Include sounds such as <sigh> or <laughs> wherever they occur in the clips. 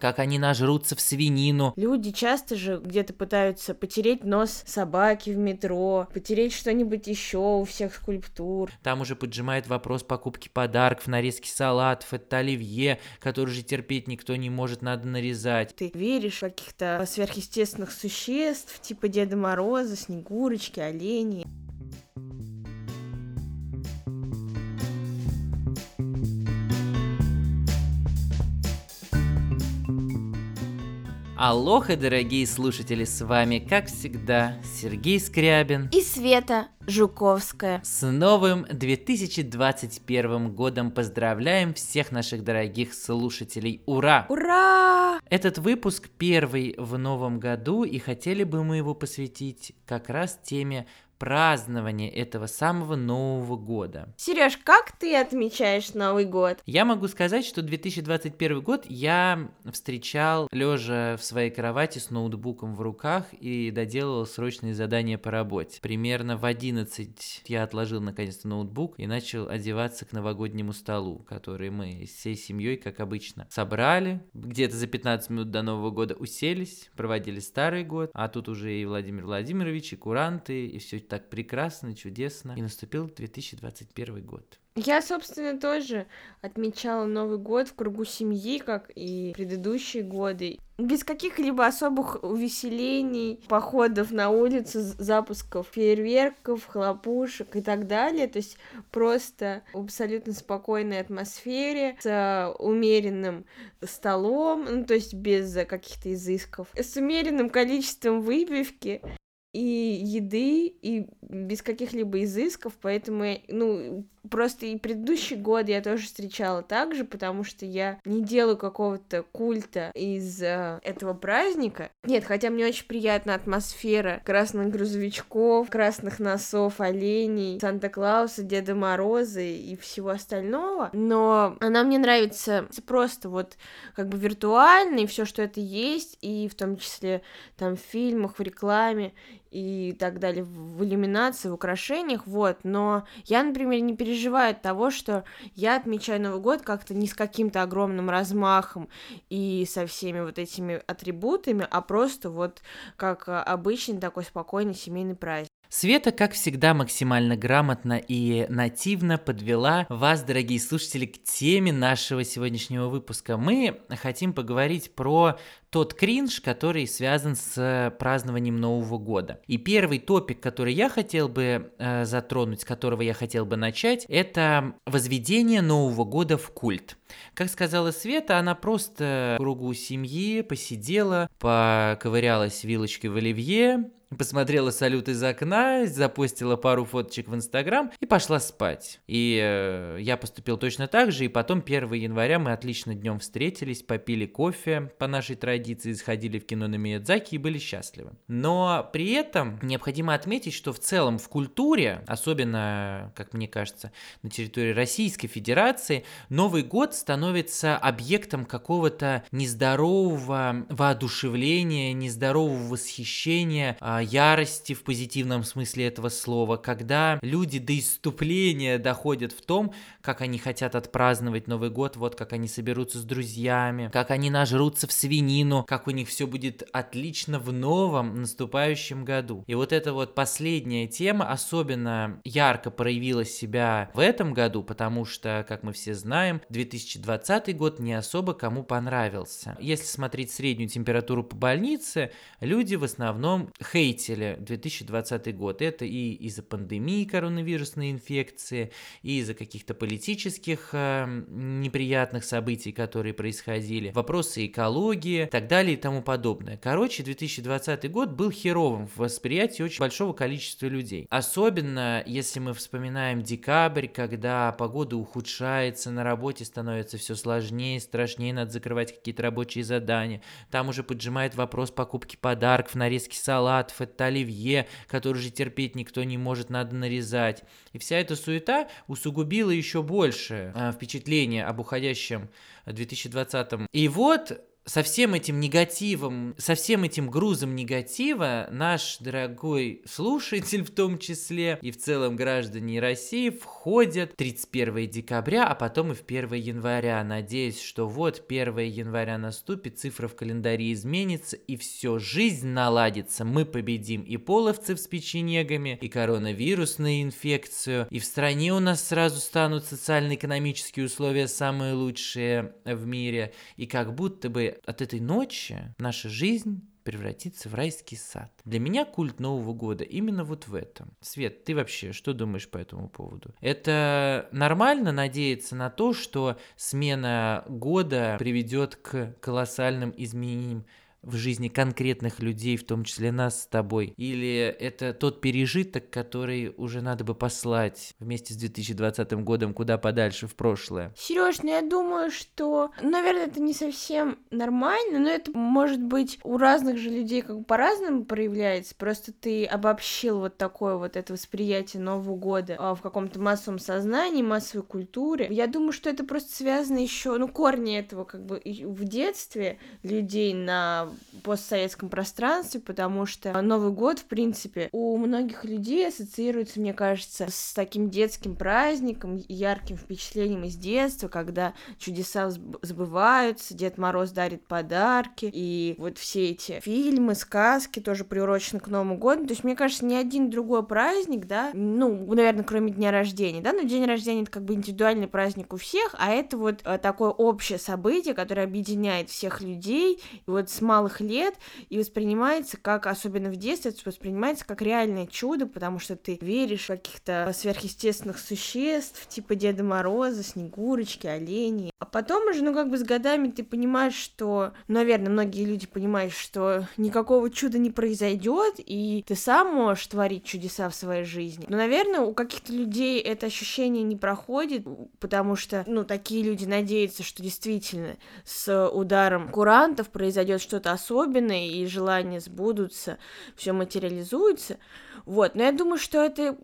как они нажрутся в свинину. Люди часто же где-то пытаются потереть нос собаки в метро, потереть что-нибудь еще у всех скульптур. Там уже поджимает вопрос покупки подарков, нарезки салатов, это оливье, который же терпеть никто не может, надо нарезать. Ты веришь в каких-то сверхъестественных существ, типа Деда Мороза, Снегурочки, оленей. Алоха, дорогие слушатели, с вами, как всегда, Сергей Скрябин и Света Жуковская. С новым 2021 годом поздравляем всех наших дорогих слушателей. Ура! Ура! Этот выпуск первый в новом году, и хотели бы мы его посвятить как раз теме празднование этого самого Нового года. Сереж, как ты отмечаешь Новый год? Я могу сказать, что 2021 год я встречал лежа в своей кровати с ноутбуком в руках и доделывал срочные задания по работе. Примерно в 11 я отложил наконец-то ноутбук и начал одеваться к новогоднему столу, который мы всей семьей, как обычно, собрали. Где-то за 15 минут до Нового года уселись, проводили старый год, а тут уже и Владимир Владимирович, и куранты, и все так прекрасно, чудесно. И наступил 2021 год. Я, собственно, тоже отмечала Новый год в кругу семьи, как и предыдущие годы. Без каких-либо особых увеселений, походов на улицу, запусков фейерверков, хлопушек и так далее. То есть просто в абсолютно спокойной атмосфере, с умеренным столом, ну, то есть без каких-то изысков, с умеренным количеством выпивки и еды, и без каких-либо изысков, поэтому, ну, Просто и предыдущий год я тоже встречала так же, потому что я не делаю какого-то культа из э, этого праздника. Нет, хотя мне очень приятна атмосфера красных грузовичков, красных носов, оленей, Санта-Клауса, Деда Мороза и всего остального, но она мне нравится просто вот как бы виртуально, и все, что это есть, и в том числе там в фильмах, в рекламе и так далее, в иллюминации, в украшениях, вот, но я, например, не переживаю от того, что я отмечаю Новый год как-то не с каким-то огромным размахом и со всеми вот этими атрибутами, а просто вот как обычный такой спокойный семейный праздник. Света, как всегда, максимально грамотно и нативно подвела вас, дорогие слушатели, к теме нашего сегодняшнего выпуска. Мы хотим поговорить про тот кринж, который связан с празднованием Нового года. И первый топик, который я хотел бы э, затронуть, с которого я хотел бы начать, это возведение Нового года в культ. Как сказала Света, она просто в кругу семьи посидела, поковырялась вилочкой в оливье, посмотрела салют из окна, запустила пару фоточек в Инстаграм и пошла спать. И э, я поступил точно так же, и потом 1 января мы отлично днем встретились, попили кофе по нашей традиции, сходили в кино на Миядзаки и были счастливы. Но при этом необходимо отметить, что в целом в культуре, особенно, как мне кажется, на территории Российской Федерации, Новый год становится объектом какого-то нездорового воодушевления, нездорового восхищения, а, ярости в позитивном смысле этого слова, когда люди до иступления доходят в том, как они хотят отпраздновать Новый год, вот как они соберутся с друзьями, как они нажрутся в свинину, как у них все будет отлично в новом наступающем году. И вот эта вот последняя тема особенно ярко проявила себя в этом году, потому что, как мы все знаем, 2020 год не особо кому понравился. Если смотреть среднюю температуру по больнице, люди в основном хейт хейтили 2020 год. Это и из-за пандемии коронавирусной инфекции, и из-за каких-то политических э, неприятных событий, которые происходили, вопросы экологии и так далее и тому подобное. Короче, 2020 год был херовым в восприятии очень большого количества людей. Особенно, если мы вспоминаем декабрь, когда погода ухудшается, на работе становится все сложнее, страшнее, надо закрывать какие-то рабочие задания. Там уже поджимает вопрос покупки подарков, нарезки салатов, это оливье, который же терпеть никто не может, надо нарезать. И вся эта суета усугубила еще больше э, впечатление об уходящем 2020. И вот со всем этим негативом, со всем этим грузом негатива наш дорогой слушатель в том числе и в целом граждане России входят 31 декабря, а потом и в 1 января, надеясь, что вот 1 января наступит, цифра в календаре изменится и все, жизнь наладится, мы победим и половцев с печенегами, и коронавирусную инфекцию, и в стране у нас сразу станут социально-экономические условия самые лучшие в мире, и как будто бы от этой ночи наша жизнь превратится в райский сад. Для меня культ Нового года именно вот в этом. Свет, ты вообще что думаешь по этому поводу? Это нормально надеяться на то, что смена года приведет к колоссальным изменениям в жизни конкретных людей, в том числе нас с тобой? Или это тот пережиток, который уже надо бы послать вместе с 2020 годом куда подальше в прошлое? Сереж, ну я думаю, что, наверное, это не совсем нормально, но это может быть у разных же людей как бы по-разному проявляется. Просто ты обобщил вот такое вот это восприятие Нового года а, в каком-то массовом сознании, массовой культуре. Я думаю, что это просто связано еще, ну, корни этого как бы в детстве людей на постсоветском пространстве, потому что Новый год, в принципе, у многих людей ассоциируется, мне кажется, с таким детским праздником, ярким впечатлением из детства, когда чудеса сбываются, Дед Мороз дарит подарки, и вот все эти фильмы, сказки тоже приурочены к Новому году. То есть, мне кажется, ни один другой праздник, да, ну, наверное, кроме дня рождения, да, но день рождения это как бы индивидуальный праздник у всех, а это вот э, такое общее событие, которое объединяет всех людей, и вот с малых лет и воспринимается как, особенно в детстве, воспринимается как реальное чудо, потому что ты веришь в каких-то сверхъестественных существ, типа Деда Мороза, Снегурочки, оленей. А потом уже, ну, как бы с годами ты понимаешь, что, наверное, многие люди понимают, что никакого чуда не произойдет, и ты сам можешь творить чудеса в своей жизни. Но, наверное, у каких-то людей это ощущение не проходит, потому что, ну, такие люди надеются, что действительно с ударом курантов произойдет что-то особенное, и желания сбудутся, все материализуется. Вот, но я думаю, что это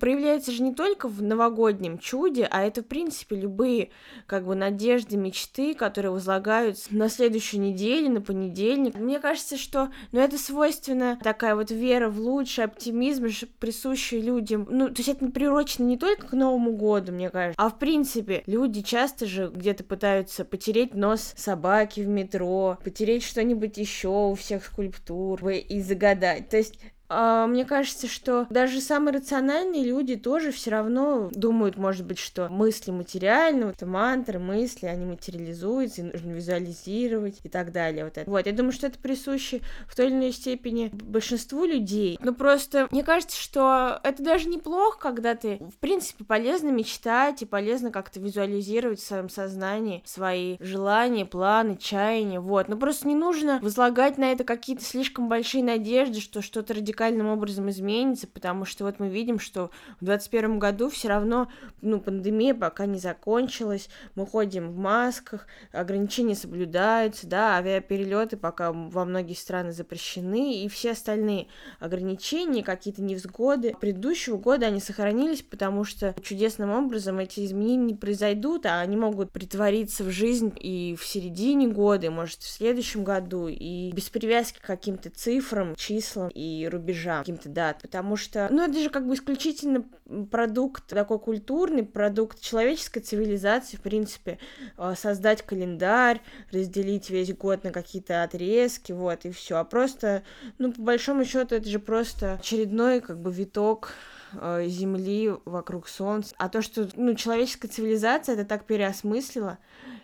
проявляется же не только в новогоднем чуде, а это, в принципе, любые, как бы, надежды, мечты, которые возлагаются на следующую неделю, на понедельник. Мне кажется, что, ну, это свойственно такая вот вера в лучший оптимизм, присущий людям. Ну, то есть это приурочено не только к Новому году, мне кажется, а, в принципе, люди часто же где-то пытаются потереть нос собаки в метро, потереть что-нибудь еще у всех скульптур и загадать. То есть мне кажется, что даже самые рациональные люди тоже все равно думают, может быть, что мысли материальны, вот мантры, мысли, они материализуются, и нужно визуализировать и так далее. Вот, это. вот, я думаю, что это присуще в той или иной степени большинству людей. Но просто мне кажется, что это даже неплохо, когда ты, в принципе, полезно мечтать и полезно как-то визуализировать в своем сознании свои желания, планы, чаяния, вот. Но просто не нужно возлагать на это какие-то слишком большие надежды, что что-то радикально радикальным образом изменится, потому что вот мы видим, что в 2021 году все равно, ну, пандемия пока не закончилась, мы ходим в масках, ограничения соблюдаются, да, авиаперелеты пока во многие страны запрещены, и все остальные ограничения, какие-то невзгоды предыдущего года, они сохранились, потому что чудесным образом эти изменения не произойдут, а они могут притвориться в жизнь и в середине года, и, может, в следующем году, и без привязки к каким-то цифрам, числам и рубежам рубежам каким-то дат, потому что, ну, это же как бы исключительно продукт такой культурный, продукт человеческой цивилизации, в принципе, а, создать календарь, разделить весь год на какие-то отрезки, вот, и все. А просто, ну, по большому счету, это же просто очередной, как бы, виток а, Земли вокруг Солнца. А то, что, ну, человеческая цивилизация это так переосмыслила,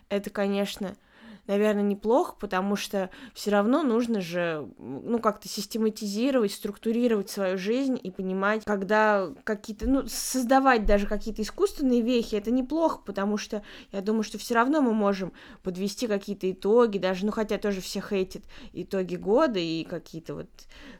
это, конечно, наверное, неплохо, потому что все равно нужно же, ну, как-то систематизировать, структурировать свою жизнь и понимать, когда какие-то, ну, создавать даже какие-то искусственные вехи, это неплохо, потому что я думаю, что все равно мы можем подвести какие-то итоги, даже, ну, хотя тоже все хейтят итоги года и какие-то вот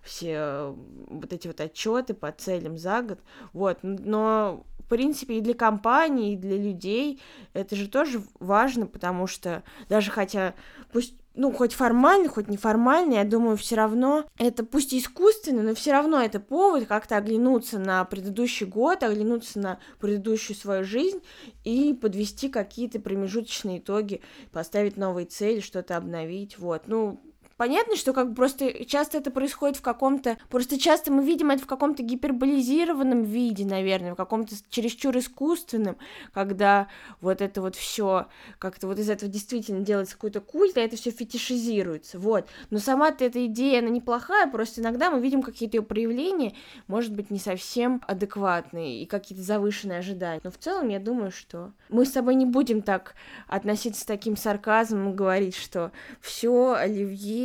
все вот эти вот отчеты по целям за год, вот, но в принципе, и для компании, и для людей это же тоже важно, потому что даже хотя, пусть ну, хоть формально, хоть неформально, я думаю, все равно это пусть искусственно, но все равно это повод как-то оглянуться на предыдущий год, оглянуться на предыдущую свою жизнь и подвести какие-то промежуточные итоги, поставить новые цели, что-то обновить, вот. Ну, Понятно, что как просто часто это происходит в каком-то... Просто часто мы видим это в каком-то гиперболизированном виде, наверное, в каком-то чересчур искусственном, когда вот это вот все как-то вот из этого действительно делается какой-то культ, а это все фетишизируется, вот. Но сама-то эта идея, она неплохая, просто иногда мы видим какие-то ее проявления, может быть, не совсем адекватные и какие-то завышенные ожидания. Но в целом я думаю, что мы с тобой не будем так относиться с таким сарказмом и говорить, что все, Оливье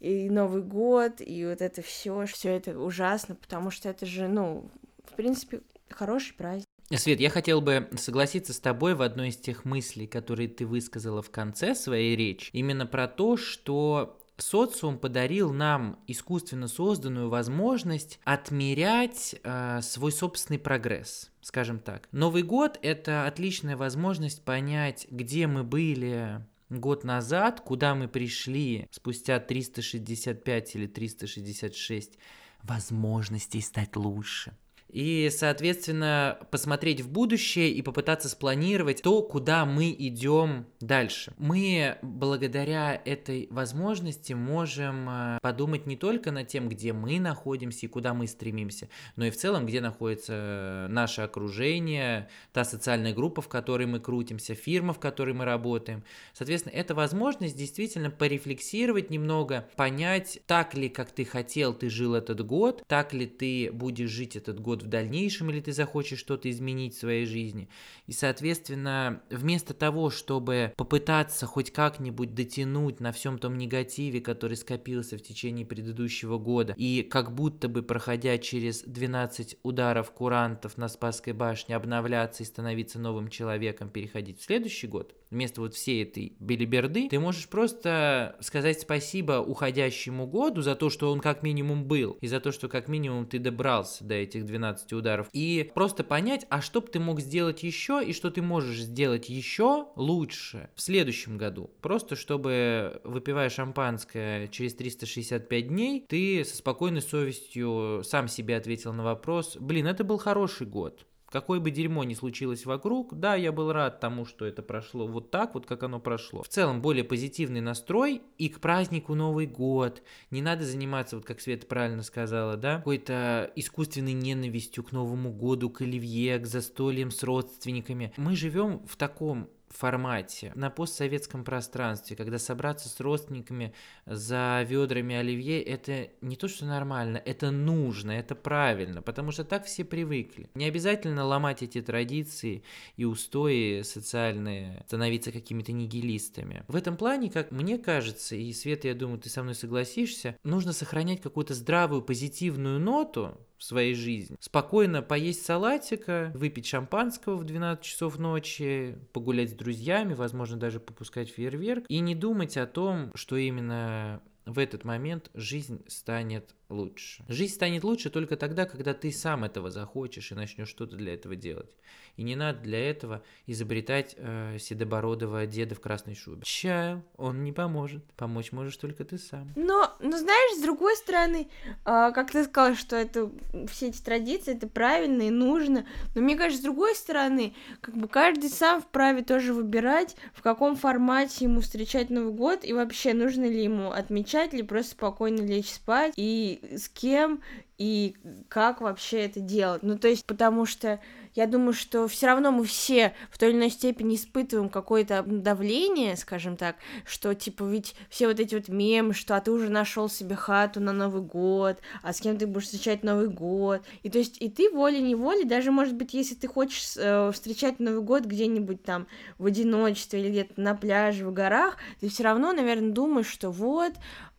и Новый год, и вот это все, все это ужасно, потому что это же, ну, в принципе, хороший праздник. Свет, я хотел бы согласиться с тобой в одной из тех мыслей, которые ты высказала в конце своей речи, именно про то, что социум подарил нам искусственно созданную возможность отмерять э, свой собственный прогресс, скажем так. Новый год это отличная возможность понять, где мы были год назад, куда мы пришли спустя 365 или 366 возможностей стать лучше и, соответственно, посмотреть в будущее и попытаться спланировать то, куда мы идем дальше. Мы благодаря этой возможности можем э, подумать не только над тем, где мы находимся и куда мы стремимся, но и в целом, где находится наше окружение, та социальная группа, в которой мы крутимся, фирма, в которой мы работаем. Соответственно, это возможность действительно порефлексировать немного, понять, так ли, как ты хотел, ты жил этот год, так ли ты будешь жить этот год в дальнейшем, или ты захочешь что-то изменить в своей жизни. И, соответственно, вместо того, чтобы попытаться хоть как-нибудь дотянуть на всем том негативе, который скопился в течение предыдущего года, и как будто бы, проходя через 12 ударов курантов на Спасской башне, обновляться и становиться новым человеком, переходить в следующий год, вместо вот всей этой белиберды, ты можешь просто сказать спасибо уходящему году за то, что он как минимум был, и за то, что как минимум ты добрался до этих 12 ударов, и просто понять, а что бы ты мог сделать еще, и что ты можешь сделать еще лучше в следующем году. Просто чтобы, выпивая шампанское через 365 дней, ты со спокойной совестью сам себе ответил на вопрос, блин, это был хороший год, Какое бы дерьмо ни случилось вокруг, да, я был рад тому, что это прошло вот так, вот как оно прошло. В целом, более позитивный настрой и к празднику Новый год. Не надо заниматься, вот как Света правильно сказала, да, какой-то искусственной ненавистью к Новому году, к оливье, к застольям с родственниками. Мы живем в таком формате, на постсоветском пространстве, когда собраться с родственниками за ведрами оливье, это не то, что нормально, это нужно, это правильно, потому что так все привыкли. Не обязательно ломать эти традиции и устои социальные, становиться какими-то нигилистами. В этом плане, как мне кажется, и Света, я думаю, ты со мной согласишься, нужно сохранять какую-то здравую, позитивную ноту, своей жизни. Спокойно поесть салатика, выпить шампанского в 12 часов ночи, погулять с друзьями, возможно, даже попускать фейерверк, и не думать о том, что именно в этот момент жизнь станет лучше. Жизнь станет лучше только тогда, когда ты сам этого захочешь и начнешь что-то для этого делать. И не надо для этого изобретать э, седобородого деда в красной шубе. Чайл, он не поможет. Помочь можешь только ты сам. Но, ну знаешь, с другой стороны, э, как ты сказал, что это все эти традиции, это правильно и нужно. Но мне кажется, с другой стороны, как бы каждый сам вправе тоже выбирать, в каком формате ему встречать Новый год, и вообще нужно ли ему отмечать, или просто спокойно лечь спать, и с кем, и как вообще это делать. Ну, то есть, потому что я думаю, что все равно мы все в той или иной степени испытываем какое-то давление, скажем так, что типа ведь все вот эти вот мемы, что а ты уже нашел себе хату на Новый год, а с кем ты будешь встречать Новый год. И то есть и ты волей-неволей, даже может быть, если ты хочешь э, встречать Новый год где-нибудь там в одиночестве или где-то на пляже, в горах, ты все равно, наверное, думаешь, что вот,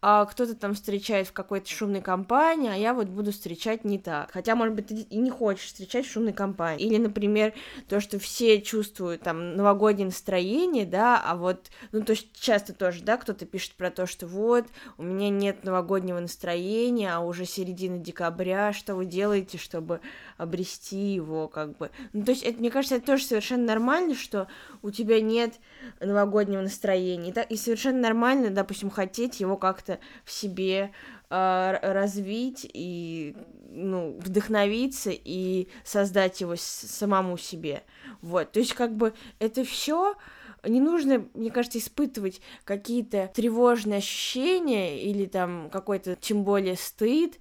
а кто-то там встречает в какой-то шумной компании, а я вот буду встречать не так. Хотя, может быть, ты и не хочешь встречать в шумной компании. Или, например, то, что все чувствуют там новогоднее настроение, да, а вот, ну, то есть часто тоже, да, кто-то пишет про то, что вот, у меня нет новогоднего настроения, а уже середина декабря, что вы делаете, чтобы обрести его, как бы. Ну, то есть, это, мне кажется, это тоже совершенно нормально, что у тебя нет новогоднего настроения, да, и совершенно нормально, допустим, хотеть его как-то в себе развить и ну, вдохновиться и создать его самому себе. Вот, то есть как бы это все не нужно, мне кажется, испытывать какие-то тревожные ощущения или там какой-то, тем более, стыд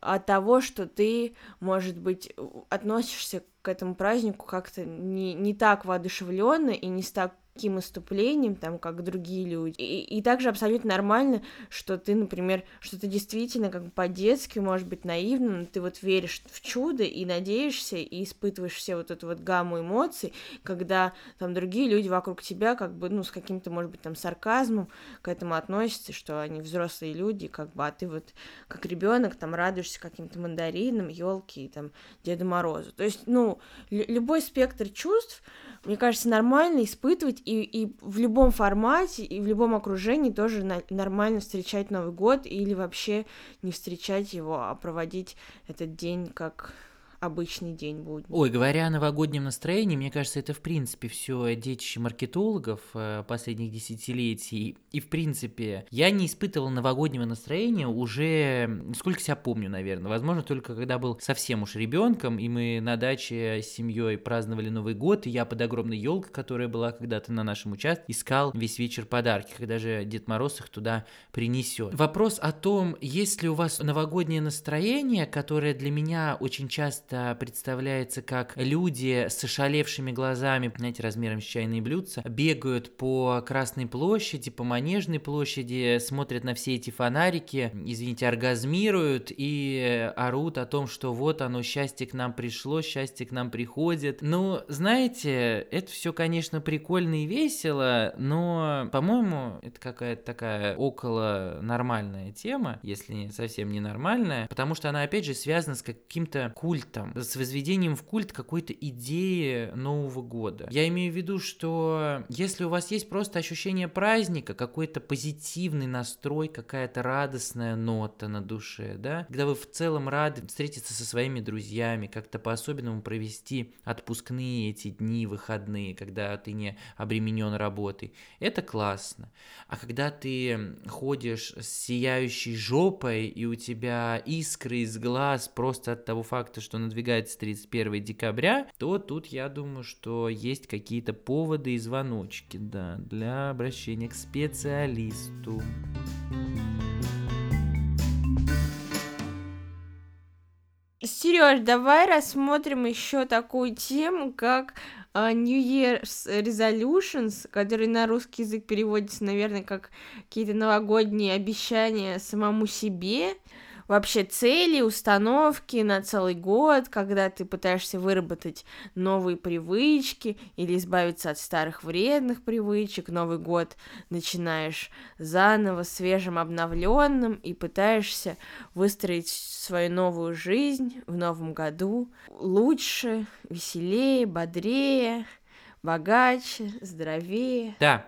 от того, что ты, может быть, относишься к этому празднику как-то не, не так воодушевленно и не так таким выступлением, там, как другие люди. И, и также абсолютно нормально, что ты, например, что ты действительно как бы по-детски, может быть, наивно, но ты вот веришь в чудо и надеешься, и испытываешь все вот эту вот гамму эмоций, когда там другие люди вокруг тебя как бы, ну, с каким-то, может быть, там, сарказмом к этому относятся, что они взрослые люди, как бы, а ты вот как ребенок там радуешься каким-то мандаринам, елке и там Деду Морозу. То есть, ну, любой спектр чувств, мне кажется, нормально испытывать и, и в любом формате, и в любом окружении тоже на, нормально встречать Новый год или вообще не встречать его, а проводить этот день как обычный день будет. Ой, говоря о новогоднем настроении, мне кажется, это в принципе все детище маркетологов э, последних десятилетий. И в принципе, я не испытывал новогоднего настроения уже, сколько себя помню, наверное. Возможно, только когда был совсем уж ребенком, и мы на даче с семьей праздновали Новый год, и я под огромной елкой, которая была когда-то на нашем участке, искал весь вечер подарки, когда же Дед Мороз их туда принесет. Вопрос о том, есть ли у вас новогоднее настроение, которое для меня очень часто часто представляется, как люди с ошалевшими глазами, знаете, размером с чайные блюдца, бегают по Красной площади, по Манежной площади, смотрят на все эти фонарики, извините, оргазмируют и орут о том, что вот оно, счастье к нам пришло, счастье к нам приходит. Ну, знаете, это все, конечно, прикольно и весело, но, по-моему, это какая-то такая около нормальная тема, если совсем не нормальная, потому что она, опять же, связана с каким-то культом культом, с возведением в культ какой-то идеи Нового года. Я имею в виду, что если у вас есть просто ощущение праздника, какой-то позитивный настрой, какая-то радостная нота на душе, да, когда вы в целом рады встретиться со своими друзьями, как-то по-особенному провести отпускные эти дни, выходные, когда ты не обременен работой, это классно. А когда ты ходишь с сияющей жопой, и у тебя искры из глаз просто от того факта, что надвигается 31 декабря, то тут я думаю, что есть какие-то поводы и звоночки, да, для обращения к специалисту. Сереж, давай рассмотрим еще такую тему, как uh, New Year's Resolutions, который на русский язык переводится, наверное, как какие-то новогодние обещания самому себе вообще цели, установки на целый год, когда ты пытаешься выработать новые привычки или избавиться от старых вредных привычек. Новый год начинаешь заново, свежим, обновленным и пытаешься выстроить свою новую жизнь в новом году лучше, веселее, бодрее, богаче, здоровее. Да,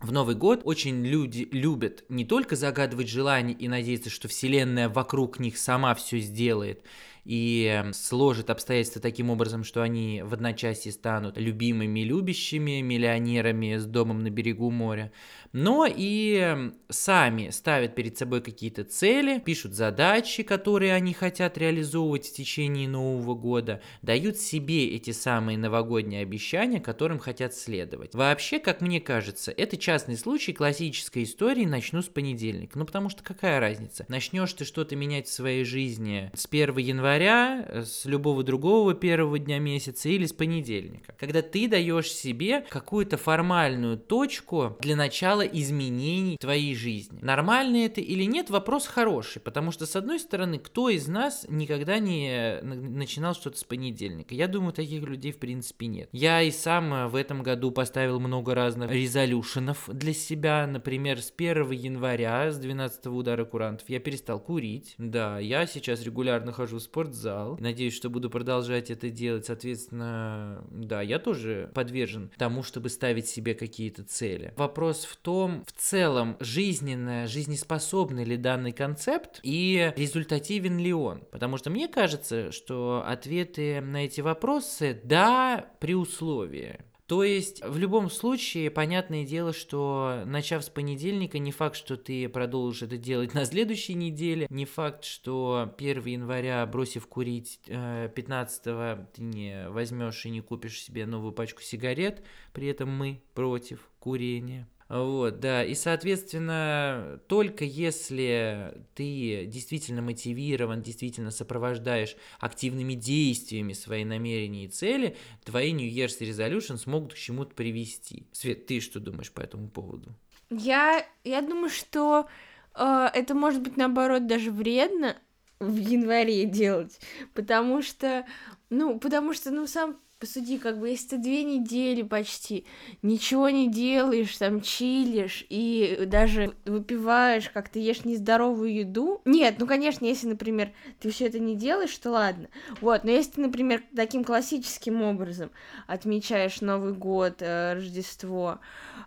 в Новый год очень люди любят не только загадывать желания и надеяться, что Вселенная вокруг них сама все сделает, и эм, сложит обстоятельства таким образом, что они в одночасье станут любимыми, любящими миллионерами с домом на берегу моря, но и эм, сами ставят перед собой какие-то цели, пишут задачи, которые они хотят реализовывать в течение Нового года, дают себе эти самые новогодние обещания, которым хотят следовать. Вообще, как мне кажется, это частный случай классической истории «Начну с понедельника». Ну, потому что какая разница? Начнешь ты что-то менять в своей жизни с 1 января, января, э, с любого другого первого дня месяца или с понедельника. Когда ты даешь себе какую-то формальную точку для начала изменений твоей жизни. Нормально это или нет, вопрос хороший, потому что, с одной стороны, кто из нас никогда не э, начинал что-то с понедельника? Я думаю, таких людей в принципе нет. Я и сам э, в этом году поставил много разных резолюшенов для себя, например, с 1 января, с 12 удара курантов, я перестал курить. Да, я сейчас регулярно хожу в спорт спортзал. Надеюсь, что буду продолжать это делать. Соответственно, да, я тоже подвержен тому, чтобы ставить себе какие-то цели. Вопрос в том, в целом, жизненно, жизнеспособный ли данный концепт и результативен ли он. Потому что мне кажется, что ответы на эти вопросы «да» при условии. То есть, в любом случае, понятное дело, что начав с понедельника, не факт, что ты продолжишь это делать <laughs> на следующей неделе, не факт, что 1 января, бросив курить, 15 э, ты не возьмешь и не купишь себе новую пачку сигарет, при этом мы против курения. Вот, да, и, соответственно, только если ты действительно мотивирован, действительно сопровождаешь активными действиями свои намерения и цели, твои New Year's Resolutions могут к чему-то привести. Свет, ты что думаешь по этому поводу? Я, я думаю, что э, это может быть, наоборот, даже вредно в январе делать, потому что, ну, потому что, ну, сам посуди, как бы, если ты две недели почти ничего не делаешь, там, чилишь и даже выпиваешь, как ты ешь нездоровую еду. Нет, ну, конечно, если, например, ты все это не делаешь, то ладно. Вот, но если ты, например, таким классическим образом отмечаешь Новый год, э, Рождество,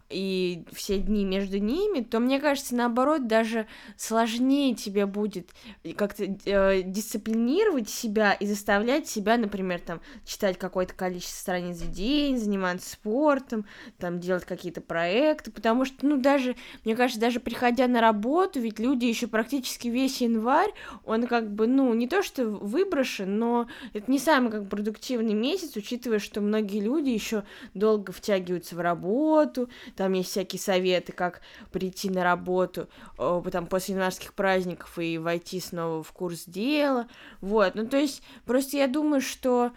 и все дни между ними, то мне кажется, наоборот, даже сложнее тебе будет как-то э, дисциплинировать себя и заставлять себя, например, там читать какое-то количество страниц в день, заниматься спортом, там делать какие-то проекты, потому что, ну, даже, мне кажется, даже приходя на работу, ведь люди еще практически весь январь, он как бы, ну, не то что выброшен, но это не самый как продуктивный месяц, учитывая, что многие люди еще долго втягиваются в работу, там есть всякие советы, как прийти на работу там, после январских праздников и войти снова в курс дела, вот, ну, то есть, просто я думаю, что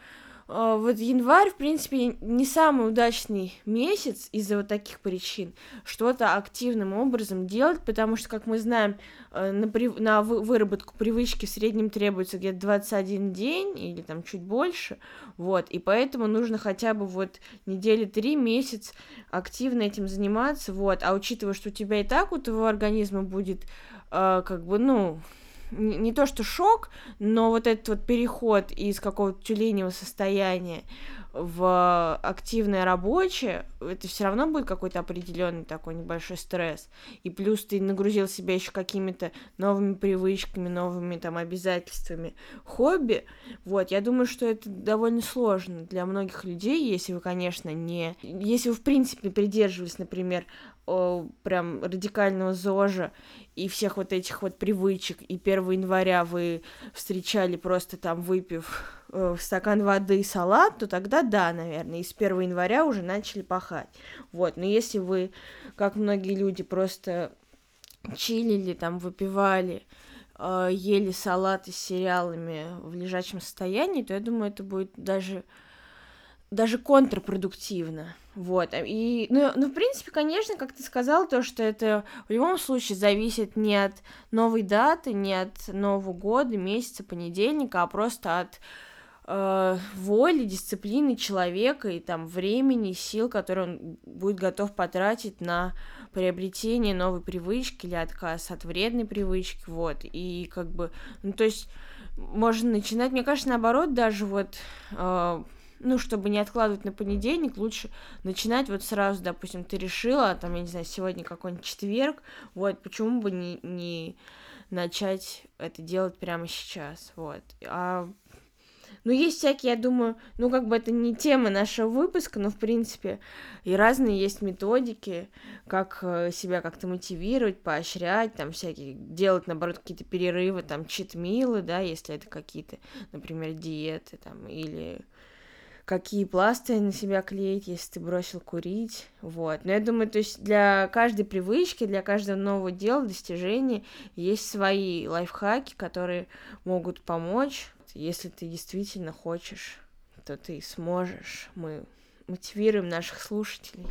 вот январь, в принципе, не самый удачный месяц из-за вот таких причин. Что-то активным образом делать, потому что, как мы знаем, э, на, при... на выработку привычки в среднем требуется где-то 21 день или там чуть больше, вот, и поэтому нужно хотя бы вот недели три, месяц активно этим заниматься, вот, а учитывая, что у тебя и так у твоего организма будет, э, как бы, ну, не, не то что шок, но вот этот вот переход из какого-то тюленевого состояния в активное рабочее, это все равно будет какой-то определенный такой небольшой стресс. И плюс ты нагрузил себя еще какими-то новыми привычками, новыми там обязательствами, хобби. Вот, я думаю, что это довольно сложно для многих людей, если вы, конечно, не... Если вы, в принципе, придерживались, например, о, прям радикального ЗОЖа и всех вот этих вот привычек, и 1 января вы встречали просто там, выпив э, стакан воды и салат, то тогда да, наверное, и с 1 января уже начали пахать. Вот, но если вы, как многие люди, просто чилили, там, выпивали, э, ели салаты с сериалами в лежачем состоянии, то я думаю, это будет даже даже контрпродуктивно. Вот. И, ну, ну, в принципе, конечно, как ты сказал, то, что это в любом случае зависит не от новой даты, не от Нового года, месяца, понедельника, а просто от э, воли, дисциплины человека и там времени, сил, которые он будет готов потратить на приобретение новой привычки или отказ от вредной привычки, вот. И как бы, ну, то есть можно начинать, мне кажется, наоборот, даже вот э, ну, чтобы не откладывать на понедельник, лучше начинать вот сразу, допустим, ты решила, там, я не знаю, сегодня какой-нибудь четверг, вот, почему бы не, не начать это делать прямо сейчас, вот. А ну, есть всякие, я думаю, ну, как бы это не тема нашего выпуска, но, в принципе, и разные есть методики, как э, себя как-то мотивировать, поощрять, там, всякие, делать, наоборот, какие-то перерывы, там, читмилы, да, если это какие-то, например, диеты, там, или какие пласты на себя клеить, если ты бросил курить, вот. Но я думаю, то есть для каждой привычки, для каждого нового дела, достижения есть свои лайфхаки, которые могут помочь. Если ты действительно хочешь, то ты сможешь. Мы мотивируем наших слушателей.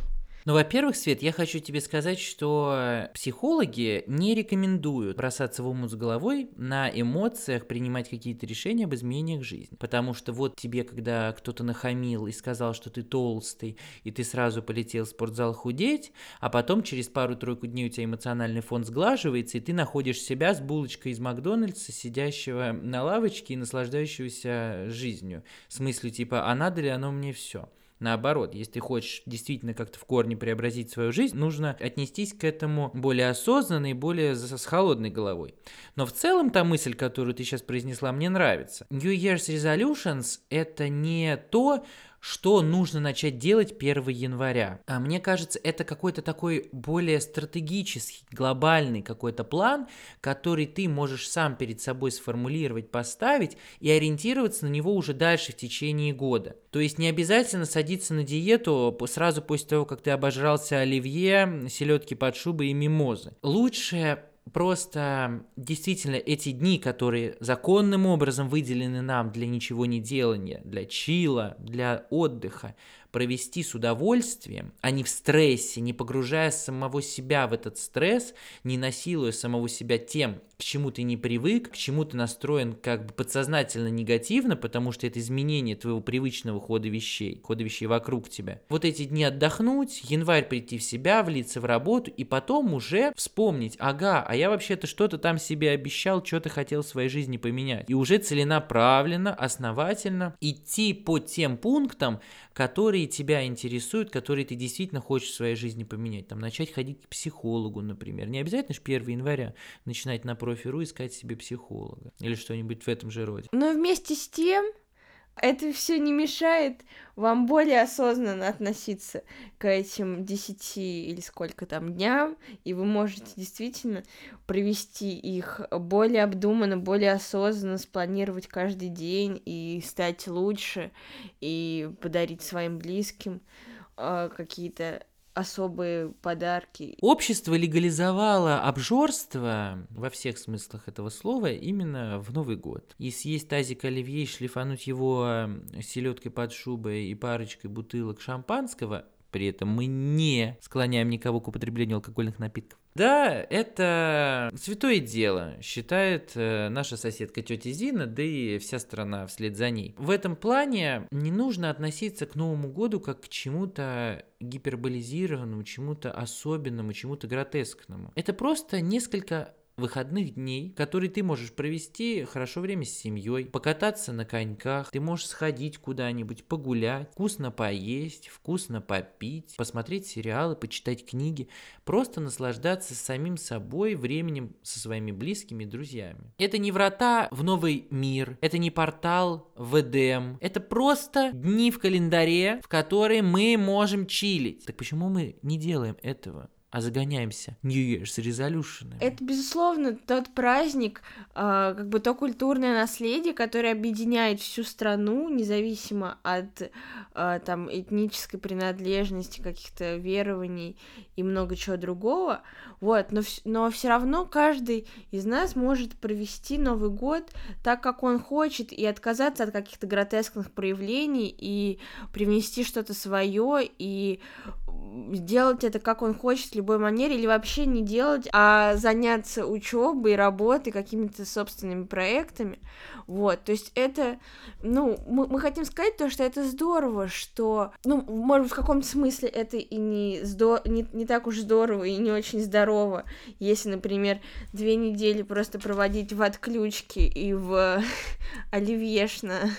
Ну, во-первых, Свет, я хочу тебе сказать, что психологи не рекомендуют бросаться в омут с головой на эмоциях, принимать какие-то решения об изменениях жизни. Потому что вот тебе, когда кто-то нахамил и сказал, что ты толстый, и ты сразу полетел в спортзал худеть, а потом через пару-тройку дней у тебя эмоциональный фон сглаживается, и ты находишь себя с булочкой из Макдональдса, сидящего на лавочке и наслаждающегося жизнью. В смысле, типа, а надо ли оно мне все? Наоборот, если ты хочешь действительно как-то в корне преобразить свою жизнь, нужно отнестись к этому более осознанно и более с холодной головой. Но в целом та мысль, которую ты сейчас произнесла, мне нравится. New Year's Resolutions — это не то, что нужно начать делать 1 января. А мне кажется, это какой-то такой более стратегический, глобальный какой-то план, который ты можешь сам перед собой сформулировать, поставить и ориентироваться на него уже дальше в течение года. То есть не обязательно садиться на диету сразу после того, как ты обожрался оливье, селедки под шубой и мимозы. Лучше просто действительно эти дни, которые законным образом выделены нам для ничего не делания, для чила, для отдыха, провести с удовольствием, а не в стрессе, не погружая самого себя в этот стресс, не насилуя самого себя тем, к чему ты не привык, к чему ты настроен как бы подсознательно негативно, потому что это изменение твоего привычного хода вещей, хода вещей вокруг тебя. Вот эти дни отдохнуть, январь прийти в себя, влиться в работу и потом уже вспомнить, ага, а я вообще-то что-то там себе обещал, что-то хотел в своей жизни поменять. И уже целенаправленно, основательно идти по тем пунктам, которые тебя интересуют, которые ты действительно хочешь в своей жизни поменять. Там начать ходить к психологу, например. Не обязательно же 1 января начинать на профи.ру искать себе психолога или что-нибудь в этом же роде. Но вместе с тем это все не мешает вам более осознанно относиться к этим десяти или сколько там дням, и вы можете действительно провести их более обдуманно, более осознанно, спланировать каждый день и стать лучше, и подарить своим близким э, какие-то особые подарки. Общество легализовало обжорство во всех смыслах этого слова именно в Новый год. И съесть тазик оливье шлифануть его селедкой под шубой и парочкой бутылок шампанского при этом мы не склоняем никого к употреблению алкогольных напитков. Да, это святое дело, считает э, наша соседка тетя Зина, да и вся страна вслед за ней. В этом плане не нужно относиться к Новому году как к чему-то гиперболизированному, чему-то особенному, чему-то гротескному. Это просто несколько выходных дней, которые ты можешь провести хорошо время с семьей, покататься на коньках, ты можешь сходить куда-нибудь, погулять, вкусно поесть, вкусно попить, посмотреть сериалы, почитать книги, просто наслаждаться самим собой, временем со своими близкими и друзьями. Это не врата в новый мир, это не портал в Эдем, это просто дни в календаре, в которые мы можем чилить. Так почему мы не делаем этого? А загоняемся New Year's Resolution. Это, безусловно, тот праздник, э, как бы то культурное наследие, которое объединяет всю страну, независимо от э, там этнической принадлежности, каких-то верований и много чего другого. Вот, но, но все равно каждый из нас может провести Новый год так, как он хочет, и отказаться от каких-то гротескных проявлений, и привнести что-то свое, и сделать это как он хочет, в любой манере, или вообще не делать, а заняться учебой, работой, какими-то собственными проектами. Вот, то есть это, ну, мы, мы хотим сказать то, что это здорово, что, ну, может в каком-то смысле это и не, здо... не, не так уж здорово, и не очень здорово, если, например, две недели просто проводить в отключке и в <laughs> оливьешно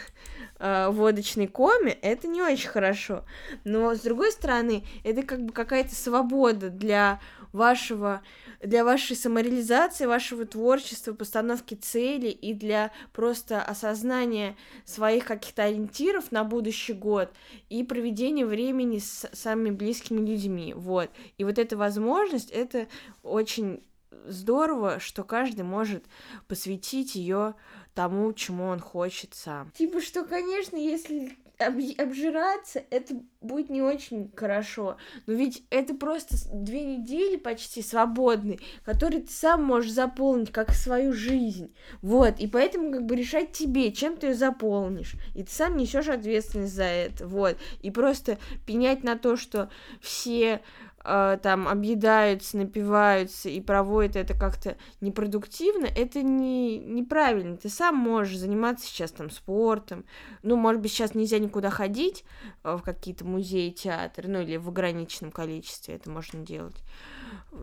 э, водочной коме, это не очень хорошо. Но, с другой стороны, это как бы какая-то свобода для вашего, для вашей самореализации, вашего творчества, постановки целей и для просто осознания своих каких-то ориентиров на будущий год и проведения времени с самыми близкими людьми, вот. И вот эта возможность, это очень здорово, что каждый может посвятить ее тому, чему он хочет сам. Типа, что, конечно, если об- обжираться, это будет не очень хорошо. Но ведь это просто две недели почти свободные, которые ты сам можешь заполнить как свою жизнь. Вот, и поэтому как бы решать тебе, чем ты ее заполнишь. И ты сам несешь ответственность за это. Вот. И просто пенять на то, что все э, там объедаются, напиваются и проводят это как-то непродуктивно, это не, неправильно. Ты сам можешь заниматься сейчас там спортом. Ну, может быть, сейчас нельзя никуда ходить э, в какие-то музеи, театры, ну или в ограниченном количестве это можно делать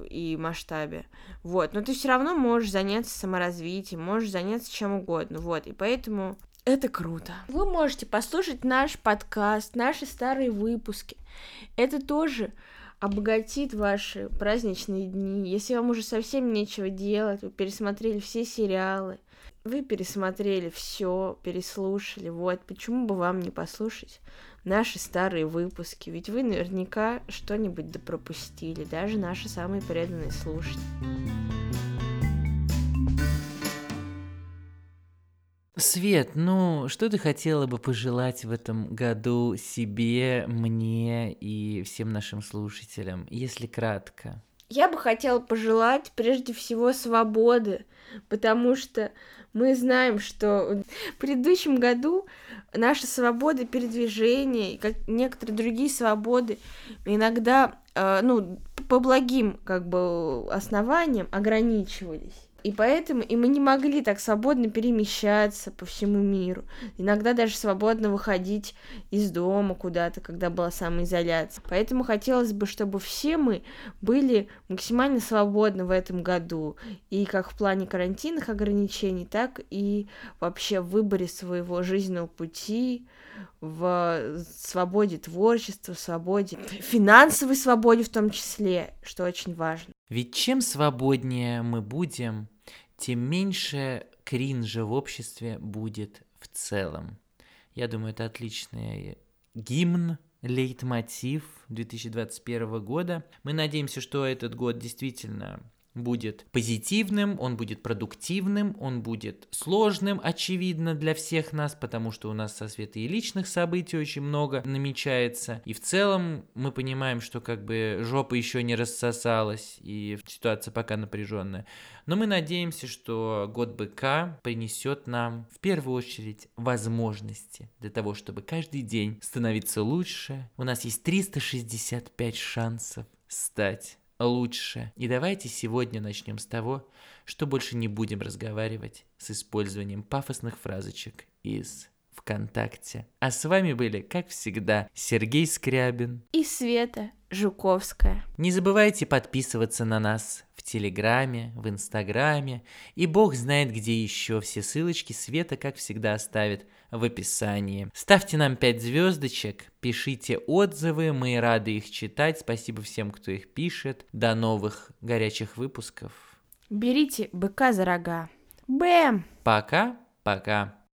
и масштабе. Вот. Но ты все равно можешь заняться саморазвитием, можешь заняться чем угодно. Вот. И поэтому это круто. Вы можете послушать наш подкаст, наши старые выпуски. Это тоже обогатит ваши праздничные дни. Если вам уже совсем нечего делать, вы пересмотрели все сериалы, вы пересмотрели все, переслушали, вот, почему бы вам не послушать наши старые выпуски? Ведь вы наверняка что-нибудь допропустили, даже наши самые преданные слушатели. Свет, ну что ты хотела бы пожелать в этом году себе, мне и всем нашим слушателям, если кратко? Я бы хотела пожелать прежде всего свободы, потому что мы знаем, что в предыдущем году наша свобода передвижения, как некоторые другие свободы, иногда, э, ну, по благим как бы основаниям ограничивались. И поэтому и мы не могли так свободно перемещаться по всему миру. Иногда даже свободно выходить из дома куда-то, когда была самоизоляция. Поэтому хотелось бы, чтобы все мы были максимально свободны в этом году. И как в плане карантинных ограничений, так и вообще в выборе своего жизненного пути, в свободе творчества, свободе, финансовой свободе в том числе, что очень важно. Ведь чем свободнее мы будем, тем меньше кринжа в обществе будет в целом. Я думаю, это отличный гимн, лейтмотив 2021 года. Мы надеемся, что этот год действительно будет позитивным, он будет продуктивным, он будет сложным, очевидно, для всех нас, потому что у нас со Светой и личных событий очень много намечается. И в целом мы понимаем, что как бы жопа еще не рассосалась, и ситуация пока напряженная. Но мы надеемся, что год быка принесет нам в первую очередь возможности для того, чтобы каждый день становиться лучше. У нас есть 365 шансов стать лучше. И давайте сегодня начнем с того, что больше не будем разговаривать с использованием пафосных фразочек из ВКонтакте. А с вами были, как всегда, Сергей Скрябин и Света Жуковская. Не забывайте подписываться на нас в Телеграме, в Инстаграме, и бог знает где еще. Все ссылочки Света, как всегда, оставит в описании. Ставьте нам 5 звездочек, пишите отзывы, мы рады их читать. Спасибо всем, кто их пишет. До новых горячих выпусков. Берите быка за рога. Бэм! Пока-пока.